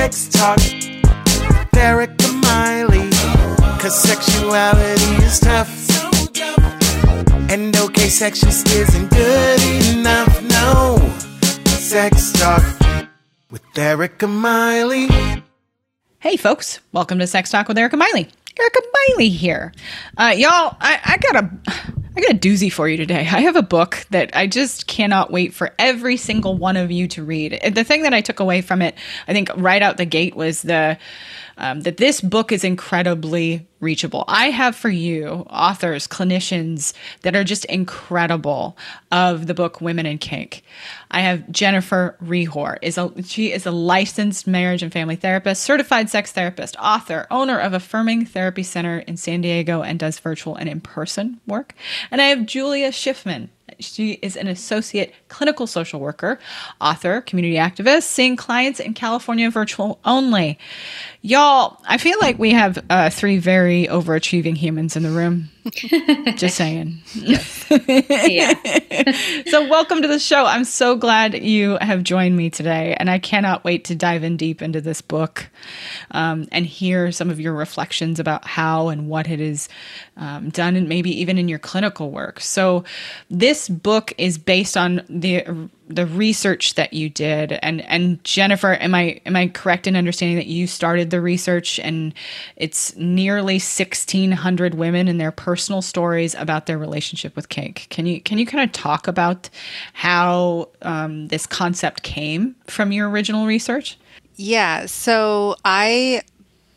Sex Talk with Erica Miley. Cause sexuality is tough. And okay, sex just isn't good enough. No. Sex Talk with Erica Miley. Hey, folks, welcome to Sex Talk with Erica Miley. Erica Miley here. Uh, y'all, I, I got a. I got a doozy for you today. I have a book that I just cannot wait for every single one of you to read. The thing that I took away from it, I think, right out the gate was the um, that this book is incredibly reachable. I have for you authors, clinicians that are just incredible of the book Women in Kink. I have Jennifer Rehor. Is a she is a licensed marriage and family therapist, certified sex therapist, author, owner of Affirming Therapy Center in San Diego and does virtual and in-person work. And I have Julia Schiffman. She is an associate clinical social worker, author, community activist, seeing clients in California virtual only. Y'all, I feel like we have uh, three very overachieving humans in the room. Just saying. Yeah. so, welcome to the show. I'm so glad you have joined me today, and I cannot wait to dive in deep into this book um, and hear some of your reflections about how and what it is um, done, and maybe even in your clinical work. So, this book is based on the the research that you did and and Jennifer am I am I correct in understanding that you started the research and it's nearly 1600 women and their personal stories about their relationship with cake. can you can you kind of talk about how um, this concept came from your original research Yeah, so I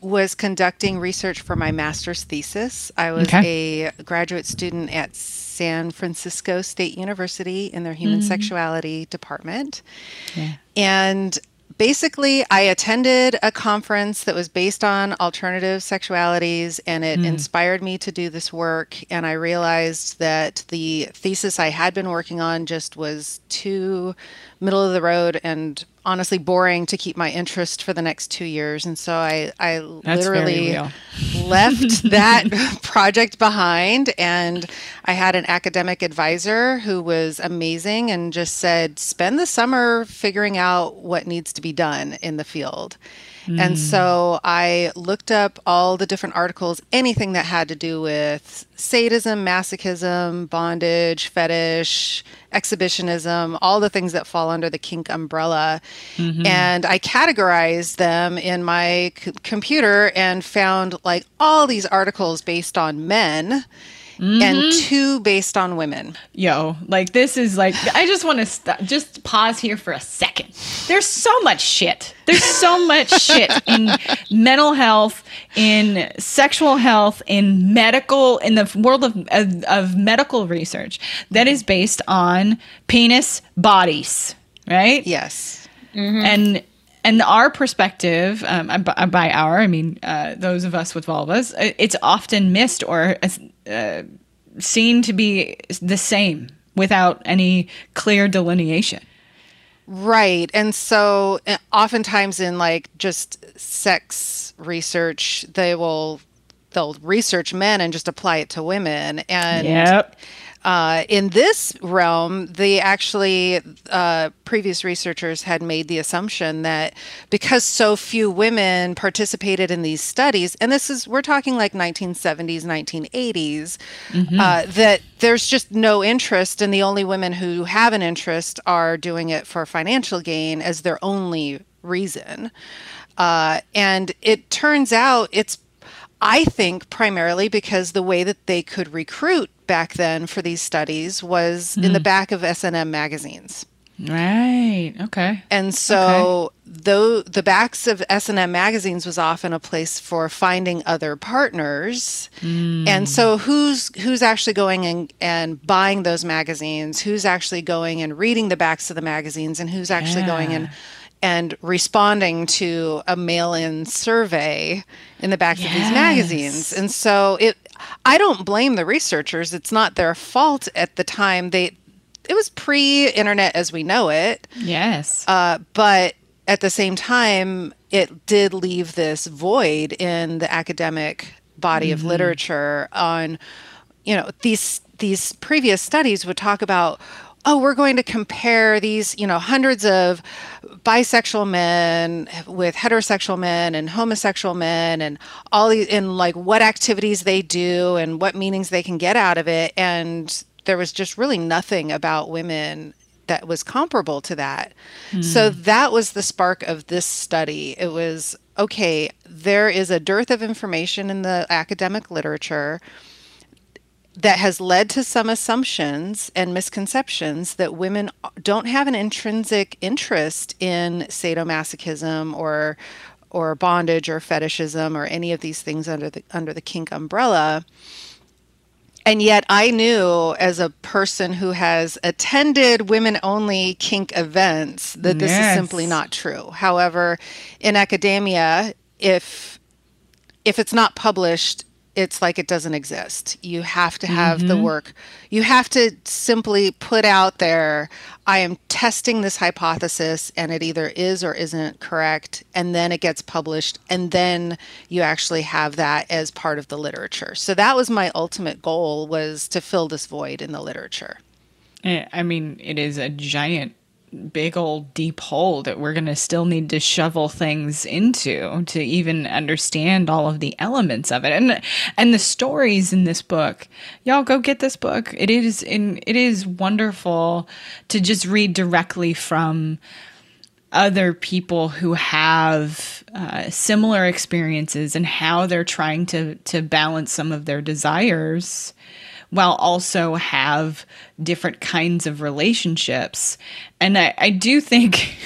was conducting research for my master's thesis. I was Okay. a graduate student at San Francisco State University in their human mm-hmm. sexuality department. Yeah. And basically, I attended a conference that was based on alternative sexualities, and it mm. inspired me to do this work. And I realized that the thesis I had been working on just was too middle of the road and honestly boring to keep my interest for the next two years. And so I, I That's literally left that project behind and I had an academic advisor who was amazing and just said spend the summer figuring out what needs to be done in the field. And mm. so I looked up all the different articles, anything that had to do with sadism, masochism, bondage, fetish, exhibitionism, all the things that fall under the kink umbrella. Mm-hmm. And I categorized them in my c- computer and found like all these articles based on men and two based on women. Yo, like this is like I just want to st- just pause here for a second. There's so much shit. There's so much shit in mental health, in sexual health, in medical, in the world of of, of medical research that is based on penis bodies, right? Yes. and and our perspective um, by, by our i mean uh, those of us with vulvas uh, it's often missed or uh, seen to be the same without any clear delineation Right. And so uh, oftentimes in like just sex research, they will they'll research men and just apply it to women. And Yep. Uh, in this realm, they actually uh, previous researchers had made the assumption that because so few women participated in these studies, and this is we're talking like 1970s, 1980s, uh, that there's just no interest, and the only women who have an interest are doing it for financial gain as their only reason. Uh, and it turns out it's I think primarily because the way that they could recruit back then for these studies was in the hmm. back of S&M magazines. right. Okay. And so though the backs of S&M magazines was often a place for finding other partners. And so hmm. who's who's actually going and, and buying those magazines? Who's actually going and reading the backs of the magazines? And who's actually going and and responding to a mail-in survey in the backs of these magazines. And so it I don't blame the researchers. It's not their fault at the time. They it was pre-internet as we know it. yes Uh, but at the same time, it did leave this void in the academic body of literature on, you know, these these previous studies would talk about oh, we're going to compare these, you know, hundreds of bisexual men with heterosexual men and homosexual men and all these, and like what activities they do and what meanings they can get out of it. And there was just really nothing about women that was comparable to that. Mm. So that was the spark of this study. It was okay, there is a dearth of information in the academic literature that has led to some assumptions and misconceptions that women don't have an intrinsic interest in sadomasochism or or bondage or fetishism or any of these things under the under the kink umbrella and yet I knew as a person who has attended women only kink events that this yes. is simply not true. However, in academia, if if it's not published, it's like it doesn't exist. You have to have mm-hmm. the work. You have to simply put out there, I am testing this hypothesis and it either is or isn't correct. And then it gets published. And then you actually have that as part of the literature. So that was my ultimate goal was to fill this void in the literature. Eh, I mean, it is a giant big old deep hole that we're going to still need to shovel things into to even understand all of the elements of it. And and the stories in this book y'all go get this book. It is in it is wonderful to just read directly from other people who have uh, similar experiences and how they're trying to to balance some of their desires while also have different kinds of relationships. And I, I do think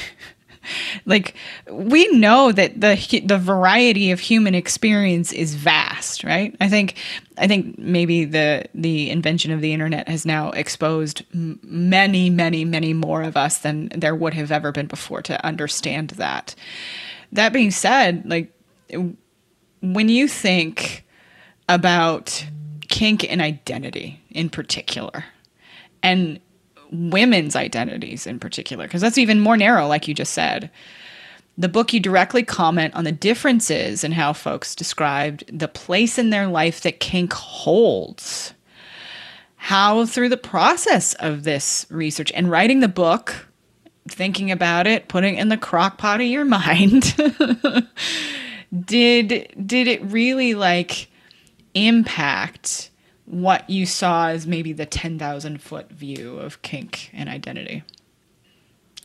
like we know that the the variety of human experience is vast right i think i think maybe the the invention of the internet has now exposed many many many more of us than there would have ever been before to understand that that being said like when you think about kink and identity in particular, and women's identities in particular, because that's even more narrow, like you just said. The book, you directly comment on the differences in how folks described the place in their life that kink holds. How, through the process of this research and writing the book, thinking about it, putting it in the crock pot of your mind, did did it really like impact what you saw as maybe the 10,000 foot view of kink and identity.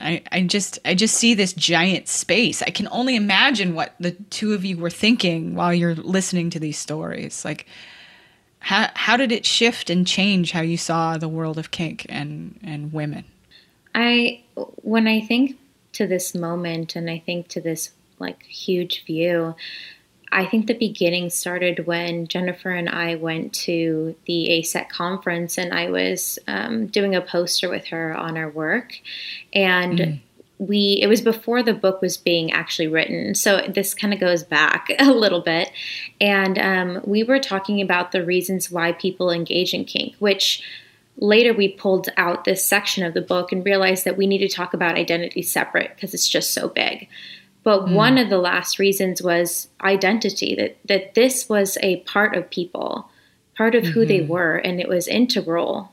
I, I just I just see this giant space. I can only imagine what the two of you were thinking while you're listening to these stories. Like how how did it shift and change how you saw the world of kink and and women? I when I think to this moment and I think to this like huge view, I think the beginning started when Jennifer and I went to the AASECT conference and I was um, doing a poster with her on our work. And mm. we, it was before the book was being actually written. So this kind of goes back a little bit. And um, we were talking about the reasons why people engage in kink, which later we pulled out this section of the book and realized that we need to talk about identity separate because it's just so big. But mm. one of the last reasons was identity that that this was a part of people, part of mm-hmm. who they mm-hmm. were, and it was integral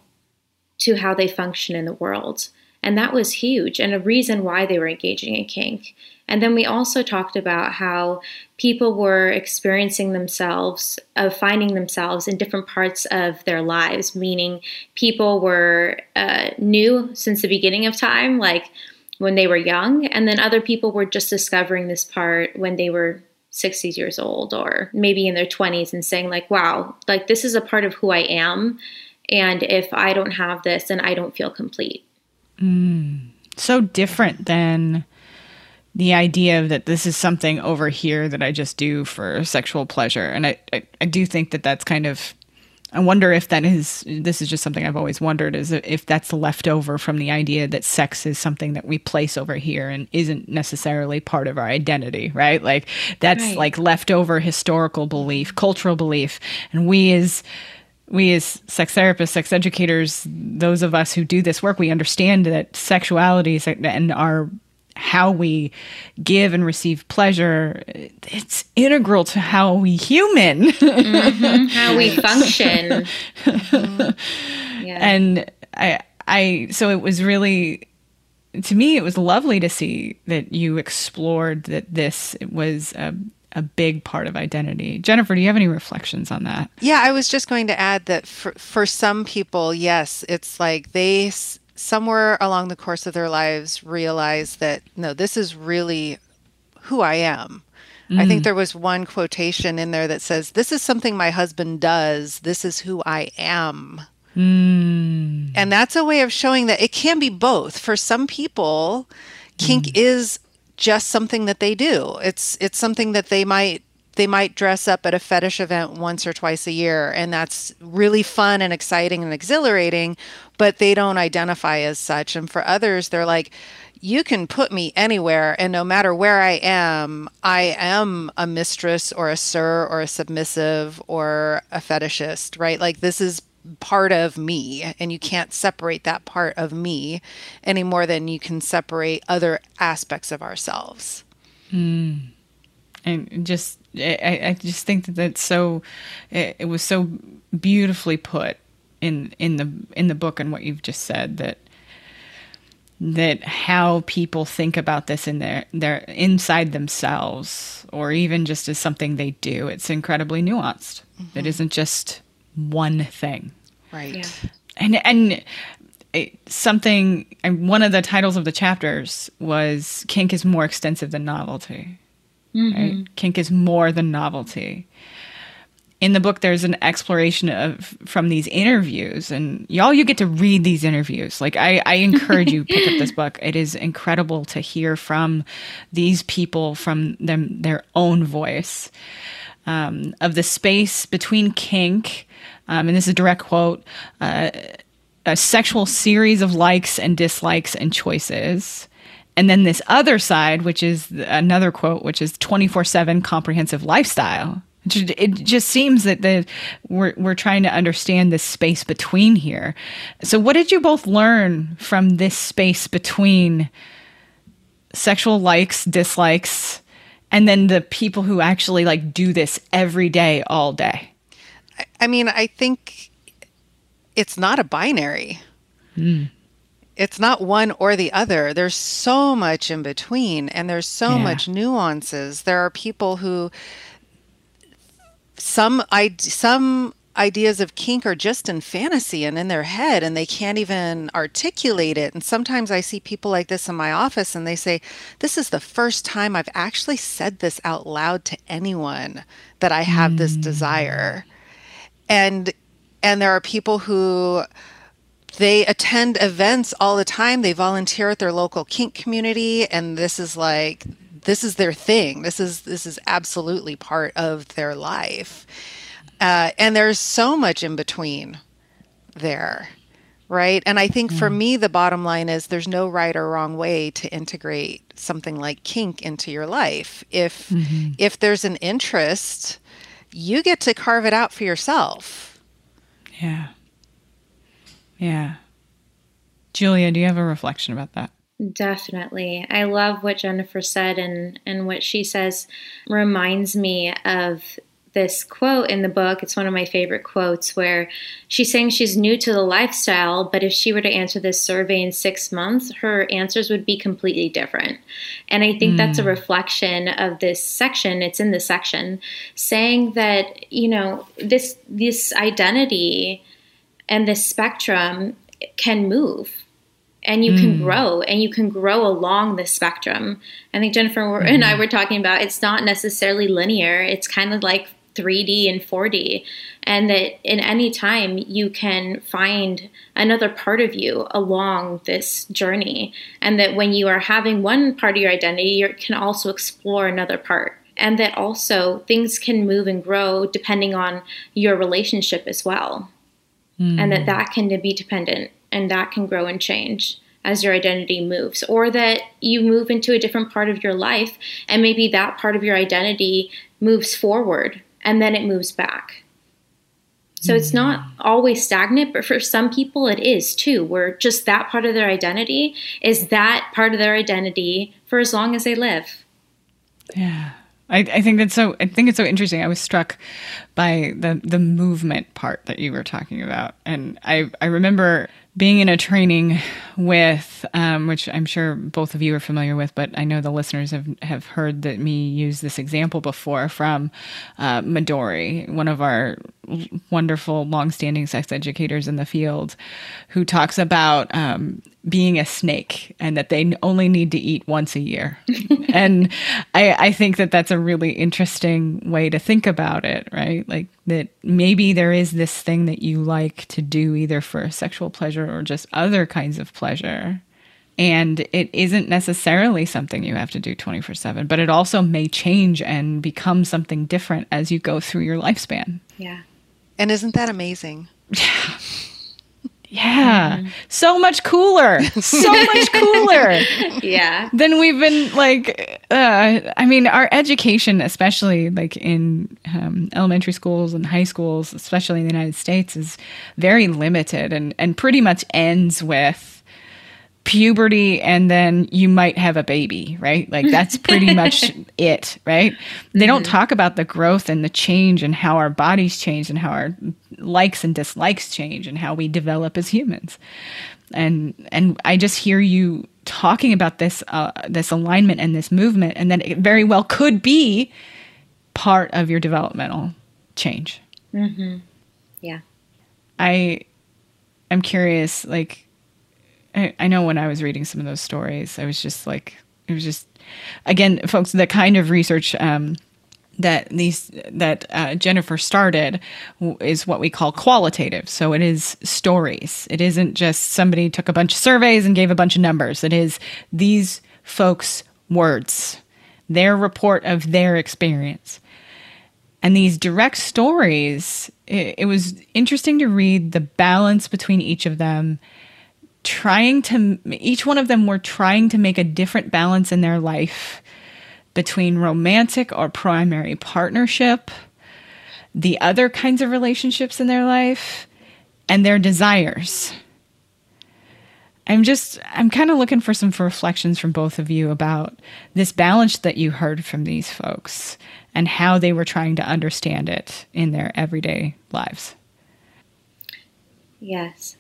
to how they function in the world. And that was huge and a reason why they were engaging in kink. And then we also talked about how people were experiencing themselves, of finding themselves in different parts of their lives, meaning people were uh, new since the beginning of time, like when they were young, and then other people were just discovering this part when they were 60 years old or maybe in their 20s and saying like wow like this is a part of who i am and if i don't have this then i don't feel complete. Mm, so different than the idea that this is something over here that i just do for sexual pleasure. And i, I, I do think that that's kind of I wonder if that is this is just something I've always wondered is if that's left over from the idea that sex is something that we place over here and isn't necessarily part of our identity, right? Like that's right. like leftover historical belief, cultural belief, and we as we as sex therapists, sex educators, those of us who do this work, we understand that sexuality and our how we give and receive pleasure it's integral to how we human mm-hmm. how we function mm-hmm. yeah. and i I so it was really to me it was lovely to see that you explored that this was a, a big part of identity. Jennifer, do you have any reflections on that? Yeah, I was just going to add that for for some people, yes, it's like they somewhere along the course of their lives realize that no, this is really who I am. Mm. I think mm. there was one quotation in there that says, This is something my husband does. This is who I am. Mm. And that's a way of showing that it can be both. For some people, kink mm. is just something that they do. It's it's something that they might they might dress up at a fetish event once or twice a year and that's really fun and exciting and exhilarating, but they don't identify as such. And for others, they're like you can put me anywhere and no matter where I am, I am a mistress or a sir or a submissive or a fetishist, right? Like this is part of me and you can't separate that part of me any more than you can separate other aspects of ourselves mm. and just I, I just think that that's so it, it was so beautifully put in in the in the book and what you've just said that that how people think about this in their their inside themselves or even just as something they do it's incredibly nuanced mm-hmm. it isn't just one thing. Right. Yeah. And and it, something and one of the titles of the chapters was kink is more extensive than novelty. Mm-hmm. Right? Kink is more than novelty. In the book, there's an exploration of from these interviews, and y'all, you get to read these interviews. Like I, I encourage you pick up this book. It is incredible to hear from these people from them their own voice um, of the space between kink, um, and this is a direct quote, uh, a sexual series of likes and dislikes and choices. And then this other side, which is another quote, which is 24 7 comprehensive lifestyle. It just seems that the, we're, we're trying to understand this space between here. So, what did you both learn from this space between sexual likes, dislikes, and then the people who actually like do this every day all day i mean i think it's not a binary mm. It's not one or the other there's so much in between and there's so yeah. much nuances there are people who some i some ideas of kink are just in fantasy and in their head and they can't even articulate it. And sometimes I see people like this in my office and they say, This is the first time I've actually said this out loud to anyone that I have mm. this desire. And and there are people who they attend events all the time. They volunteer at their local kink community and this is like this is their thing. This is this is absolutely part of their life. Uh, and there's so much in between there, right? And I think mm. for me, the bottom line is there's no right or wrong way to integrate something like kink into your life. If mm-hmm. if there's an interest, you get to carve it out for yourself. Yeah. Yeah. Julia, do you have a reflection about that? Definitely. I love what Jennifer said and and what she says reminds me of this quote in the book. It's one of my favorite quotes where she's saying she's new to the lifestyle, but if she were to answer this survey in six months, her answers would be completely different. And I think mm. that's a hmm. reflection of this section. It's in the section saying that, you know, this this identity and this spectrum can move and you can hmm. grow and you can grow along the spectrum. I think Jennifer mm. and I hmm. were talking about it's not necessarily linear. It's kind of like 3D and 4D, and that in any time you can find another part of you along this journey, and that when you are having one part of your identity, you can also explore another part. And that also things can move and grow depending on your relationship as well. Mm. And that that can be dependent and that can grow and change as your identity moves, or that you move into a different part of your life and maybe that part of your identity moves forward and then it moves back. So it's not hmm. always stagnant, but for some people it is too, where just that part of their identity is that part of their identity for as long as they live. Yeah. I, I think that's so I think it's so interesting. I was struck by the the movement part that you were talking about, and I I remember being in a training with, um, which I'm sure both of you are familiar with, but I know the listeners have, have heard that me use this example before from uh, Midori, one of our wonderful longstanding sex educators in the field, who talks about um, being a snake and that they only need to eat once a year. and I, I think that that's a really interesting way to think about it, right? Like that maybe there is this thing that you like to do either for sexual pleasure or just other kinds of pleasure. And it isn't necessarily something you have to do 24 7, but it also may change and become something different as you go through your lifespan. Yeah. And isn't that amazing? Yeah. Yeah. Mm-hmm. So much cooler. So much cooler. yeah. Then we've been like, uh, I mean, our education, especially like in um, elementary schools and high schools, especially in the United States, is very limited and, and pretty much ends with puberty and then you might have a baby, right? Like that's pretty much it, right? They mm-hmm. don't talk about the growth and the change and how our bodies change and how our likes and dislikes change and how we develop as humans. And and I just hear you talking about this uh, this alignment and this movement and then it very well could be part of your developmental change. hmm Yeah. I I'm curious like I, I know when I was reading some of those stories, I was just like, it was just, again, folks, the kind of research um, that these that uh, Jennifer started is what we call qualitative. So it is stories. It isn't just somebody took a bunch of surveys and gave a bunch of numbers. It is these folks' words, their report of their experience. And these direct stories, it, it was interesting to read the balance between each of them trying to each one of them were trying to make a different balance in their life between romantic or primary partnership the other kinds of relationships in their life and their desires. I'm just i'm kind of looking for some reflections from both of you about this balance that you heard from these folks and how they were trying to understand it in their everyday lives. Yes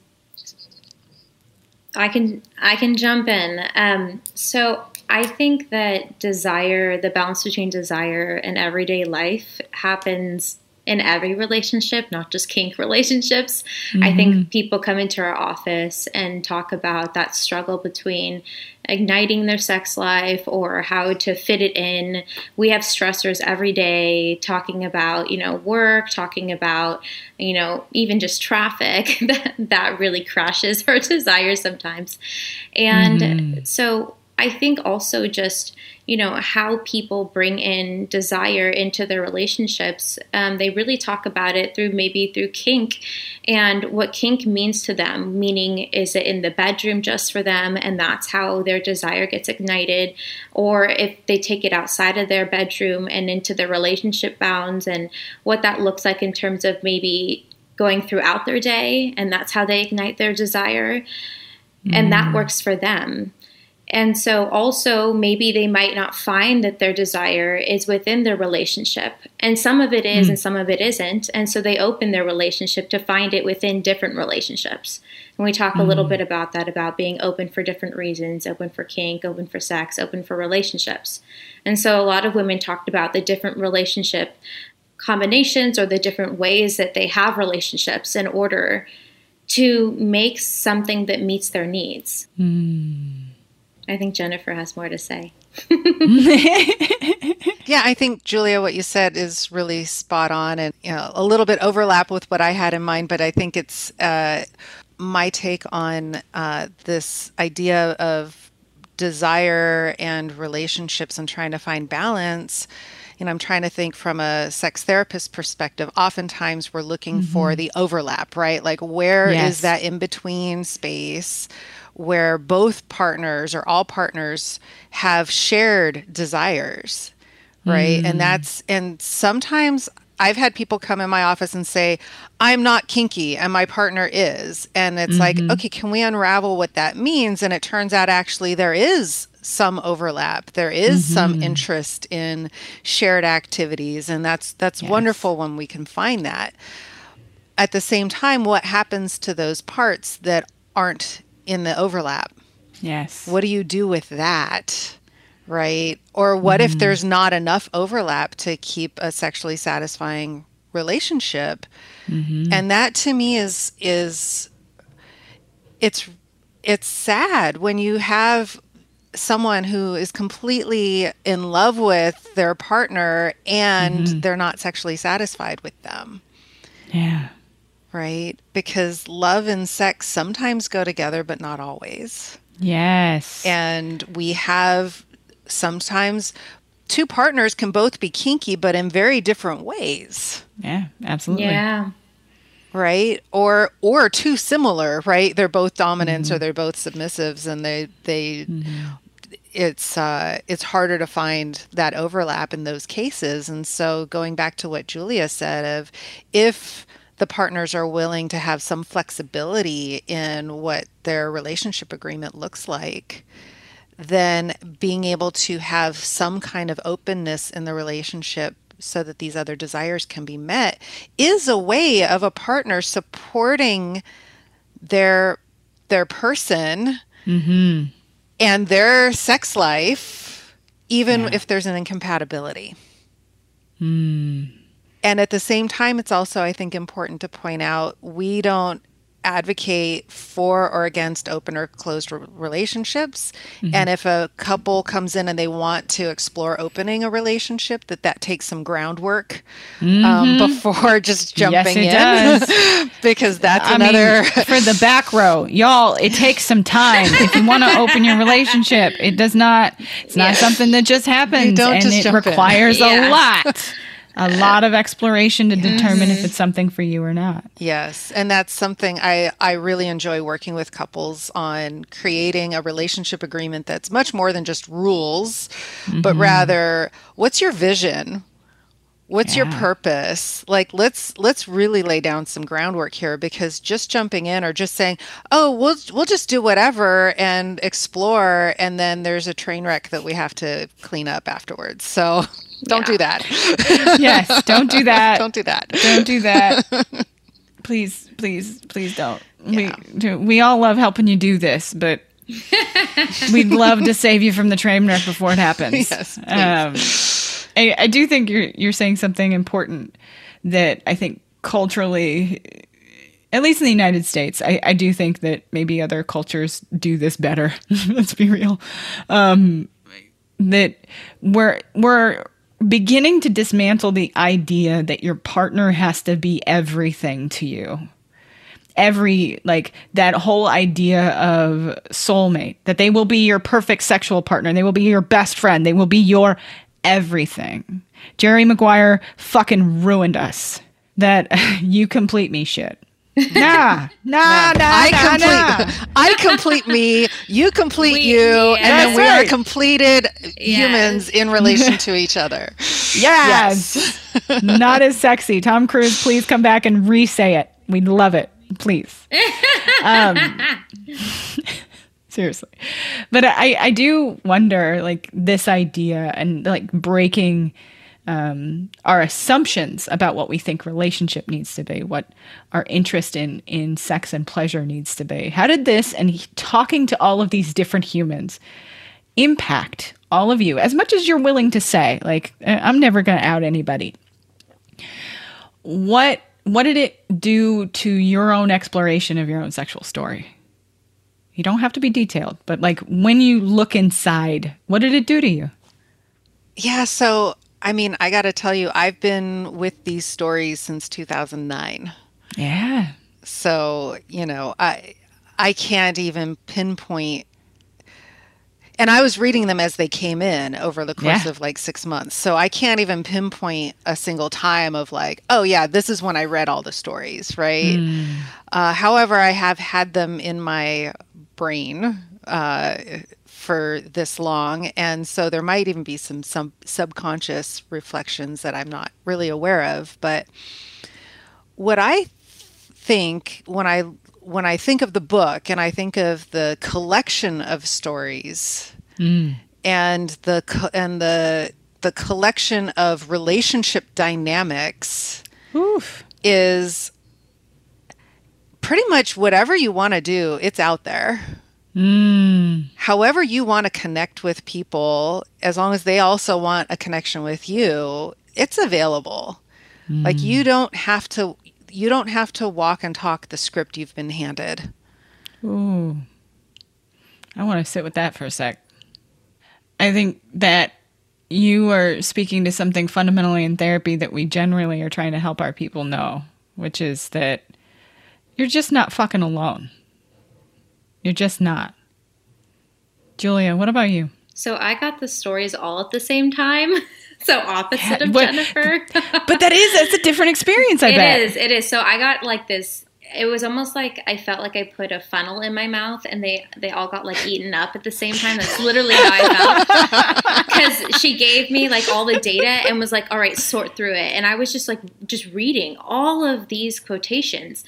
I can I can jump in. Um, so I think that desire, the balance between desire and everyday life, happens in every relationship, not just kink relationships. Mm-hmm. I think mm-hmm. people come into our office and talk about that struggle between igniting their sex life or how to fit it in. We have stressors every day talking about, you know, work, talking about, you know, even just traffic that, that really crashes our desires sometimes. And mm-hmm. so I think also just you know how people bring in desire into their relationships um, they really talk about it through maybe through kink and what kink means to them meaning is it in the bedroom just for them and that's how their desire gets ignited or if they take it outside of their bedroom and into their relationship bounds and what that looks like in terms of maybe going throughout their day and that's how they ignite their desire and that mm. works for them and so, also, maybe they might not find that their desire is within their relationship. And some of it is, mm. and some of it isn't. And so, they open their relationship to find it within different relationships. And we talk mm. a little hmm. bit about that about being open for different reasons open for kink, open for sex, open for relationships. And so, a lot of women talked about the different relationship combinations or the different ways that they have relationships in order to make something that meets their needs. Mm. I think Jennifer has more to say. yeah, I think Julia, what you said is really spot on, and you know a little bit overlap with what I had in mind, but I think it's uh, my take on uh, this idea of desire and relationships and trying to find balance. You know, I'm trying to think from a sex therapist perspective. Oftentimes, we're looking mm-hmm. for the overlap, right? Like, where yes. is that in between space? Where both partners or all partners have shared desires right mm. and that's and sometimes I've had people come in my office and say, I'm not kinky and my partner is. And it's mm-hmm. like, okay, can we unravel what that means? And it turns out actually there is some overlap. There is mm-hmm. some interest in shared activities. And that's that's yes. wonderful when we can find that. At the same time, what happens to those parts that aren't in the overlap? Yes. What do you do with that? right? Or what mm-hmm. if there's not enough overlap to keep a sexually satisfying relationship? Mm-hmm. And that to me is is it's it's sad when you have someone who is completely in love with their partner and mm-hmm. they're not sexually satisfied with them. Yeah. Right? Because love and sex sometimes go together, but not always. Yes. And we have sometimes two partners can both be kinky, but in very different ways. Yeah, absolutely. Yeah. Right. Or or too similar, right? They're both dominants mm-hmm. or they're both submissives and they they mm-hmm. it's uh it's harder to find that overlap in those cases. And so going back to what Julia said of if the partners are willing to have some flexibility in what their relationship agreement looks like, then being able to have some kind of openness in the relationship so that these other desires can be met is a way of a partner supporting their their person mm-hmm. and their sex life even yeah. if there's an incompatibility mm. And at the same time it's also i think important to point out we don't advocate for or against open or closed relationships. Mm-hmm. and if a couple comes in and they want to explore opening a relationship that that takes some groundwork um, mm-hmm. um, before just jumping yes, in because that's I another mean, for the back row y'all it takes some time. If you want to open your relationship it does not it's not something that just happens and just it requires a lot a lot of exploration to determine if it's something for you or not. Yes, and that's something I I really enjoy working with couples on creating a relationship agreement that's much more than just rules, mm-hmm. but rather what's your vision? What's yeah. your purpose? Like let's let's really lay down some groundwork here because just jumping in or just saying, "Oh, we'll we'll just do whatever and explore," and then there's a train wreck that we have to clean up afterwards. So don't yeah. do that. yes, don't do that. don't do that. Don't do that. please, please, please don't. Yeah. We we all love helping you do this, but we'd love to save you from the train wreck before it happens. Yes. I, I do think you're you're saying something important that I think culturally at least in the United States, I, I do think that maybe other cultures do this better. Let's be real. Um, that we're we're beginning to dismantle the idea that your partner has to be everything to you. Every, like, that whole idea of soulmate, that they will be your perfect sexual partner, they will be your best friend, they will be your everything. Jerry Maguire fucking ruined us. That you complete me shit. Nah, nah, nah, I nah, complete, nah. I complete me, you complete we, you, yeah, and then we right. are completed yes. humans in relation to each other. Yes. yes. Not as sexy. Tom Cruise, please come back and re-say it. We'd love it. Please. Um, seriously. But I, I do wonder, like, this idea and, like, breaking – um, our assumptions about what we think relationship needs to be, what our interest in in sex and pleasure needs to be. How did this and talking to all of these different humans impact all of you as much as you're willing to say? Like, I'm never going to out anybody. What what did it do to your own exploration of your own sexual story? You don't have to be detailed, but like when you look inside, what did it do to you? Yeah, so I mean, I got to tell you, I've been with these stories since 2009. Yeah. So, you know, I I can't even pinpoint and I was reading them as they came in over the course yeah. of like 6 months. So I can't even pinpoint a single time of like, oh yeah, this is when I read all the stories, right? Mm. Uh, however, I have had them in my brain uh, for this long. And so there might even be some, some subconscious reflections that I'm not really aware of. But what I think when I when I think of the book and I think of the collection of stories mm. and the and the the collection of relationship dynamics Oof. is pretty much whatever you want to do, it's out there. Mm. However, you want to connect with people, as long as they also want a connection with you, it's available. Mm. Like you don't have to you don't have to walk and talk the script you've been handed. Ooh. I want to sit with that for a sec. I think that you are speaking to something fundamentally in therapy that we generally are trying to help our people know, which is that you're just not fucking alone. You're just not. Julia, what about you? So I got the stories all at the same time. so opposite of Jennifer. but that is that's a different experience, I it bet. It is. It is. So I got like this it was almost like I felt like I put a funnel in my mouth and they they all got like eaten up at the same time. That's literally how I felt. Because she gave me like all the data and was like, "All right, sort through it." And I was just like, just reading all of these quotations,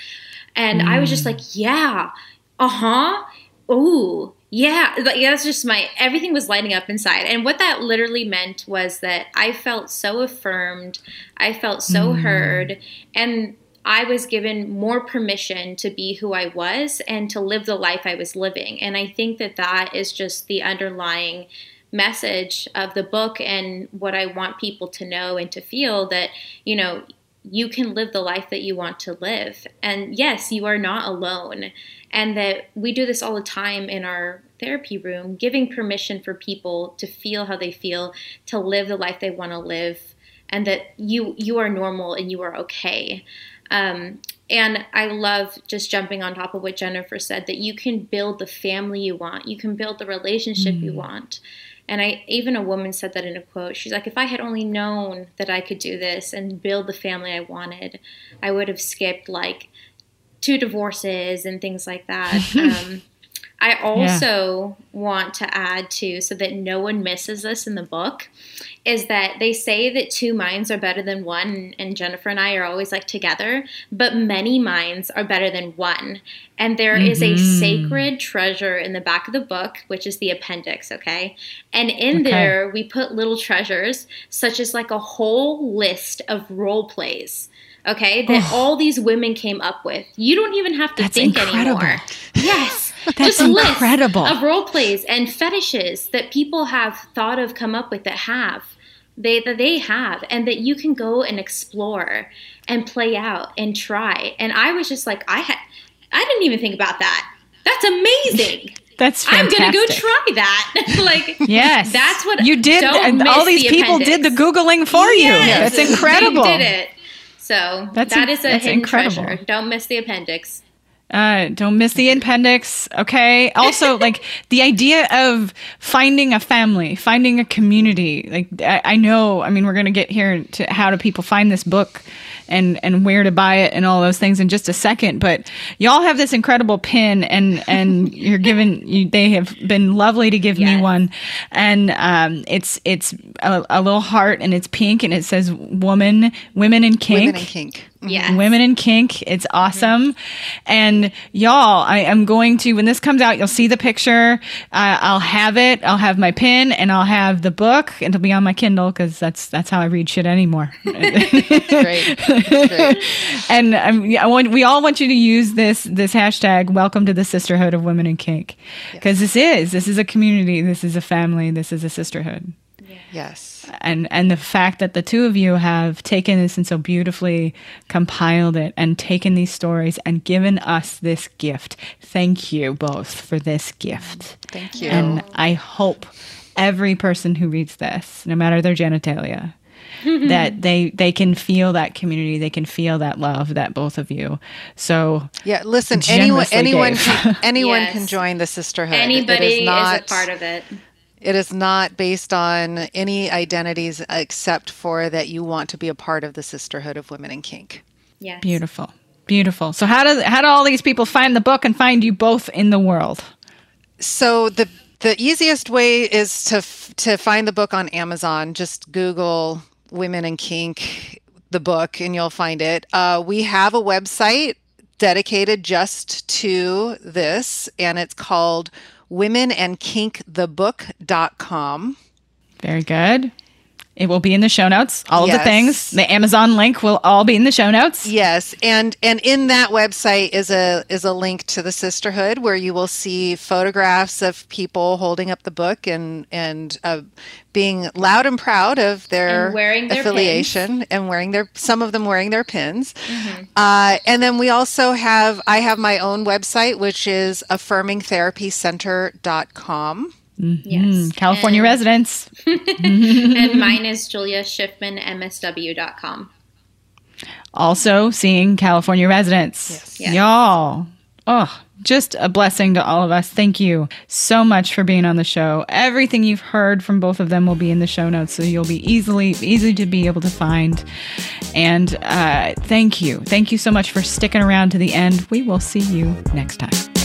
and mm. I was just like, "Yeah, uh huh, ooh." Yeah, like that's just my everything was lighting up inside. And what that literally meant was that I felt so affirmed, I felt so mm. heard, and I was given more permission to be who I was and to live the life I was living. And I think that that is just the underlying message of the book and what I want people to know and to feel that, you know, you can live the life that you want to live. And yes, you are not alone. And that we do this all the time in our therapy room, giving permission for people to feel how they feel, to live the life they want to live, and that you you are normal and you are okay. Um, and I love just jumping on top of what Jennifer said that you can build the family you want, you can build the relationship mm. you want. And I even a woman said that in a quote. She's like, if I had only known that I could do this and build the family I wanted, I would have skipped like two divorces and things like that. um, I also yeah. want to add to so that no one misses this in the book is that they say that two minds are better than one, and Jennifer and I are always like together, but many minds are better than one. And there mm-hmm. is a mm-hmm. sacred treasure in the back of the book, which is the appendix, okay? And in okay. there, we put little treasures, such as like a whole list of role plays okay, that oh. all these women came up with. You don't even have to That's think incredible. anymore. Yes. That's just incredible. of role plays and fetishes that people have thought of, come up with that have they that they have, and that you can go and explore and play out and try. And I was just like, I had, I didn't even think about that. That's amazing. That's fantastic. I'm gonna go try that. like, yes, that's what you did, and all these the people appendix. did the googling for yes, you. That's incredible. They did it. So that's that a, is a hidden incredible. treasure. Don't miss the appendix. Uh, don't miss the appendix. Okay. Also, like the idea of finding a family, finding a community. Like I, I know. I mean, we're gonna get here to how do people find this book and and where to buy it and all those things in just a second. But y'all have this incredible pin, and and you're given. You, they have been lovely to give yes. me one, and um, it's it's a, a, little heart and it's pink and it says "woman, women in kink." Women in kink. Yeah. Women in Kink. It's awesome. Mm-hmm. And y'all, I am going to, when this comes out, you'll see the picture. Uh, I'll have it. I'll have my pin and I'll have the book. And it'll be on my Kindle because that's that's how I read shit anymore. great. great. And um, I want, we all want you to use this this hashtag, welcome to the sisterhood of women in kink. Because yes. this is, this is a community. This is a family. This is a sisterhood. Yes and and the fact that the two of you have taken this and so beautifully compiled it and taken these stories and given us this gift. Thank you both for this gift. Thank you. And I hope every person who reads this, no matter their genitalia, that they they can feel that community they can feel that love that both of you so yeah listen anyone anyone can, anyone yes. can join the sisterhood anybody is, not, is a part of it it is not based on any identities except for that you want to be a part of the Sisterhood of Women in Kink. Yes. Beautiful. Beautiful. So how do how do all these people find the book and find you both in the world? So the the easiest way is to f- to find the book on Amazon. Just Google "Women and Kink" the book, and you'll find it. Uh, we have a website dedicated just to this, and it's called women and kink the womenandkinkthebook.com. Very good. It will be in the show notes. All of the things. The Amazon link will all be in the show notes. Yes, and and in that website is a is a link to the sisterhood where you will see photographs of people holding up the book and and uh, being loud and proud of their, And wearing their affiliation and wearing their some of them wearing their pins. Uh, and then we also have I have my own website which is affirmingtherapycenter.com. Yes. Mm, California and, residents. And mine is juliaschiffmanmsw.com. Also seeing California residents. Yes. Y'all. Oh, just a blessing to all of us. Thank you so much for being on the show. Everything you've heard from both of them will be in the show notes, so you'll be easily easy to be able to find. And uh, thank you, thank you so much for sticking around to the end. We will see you next time.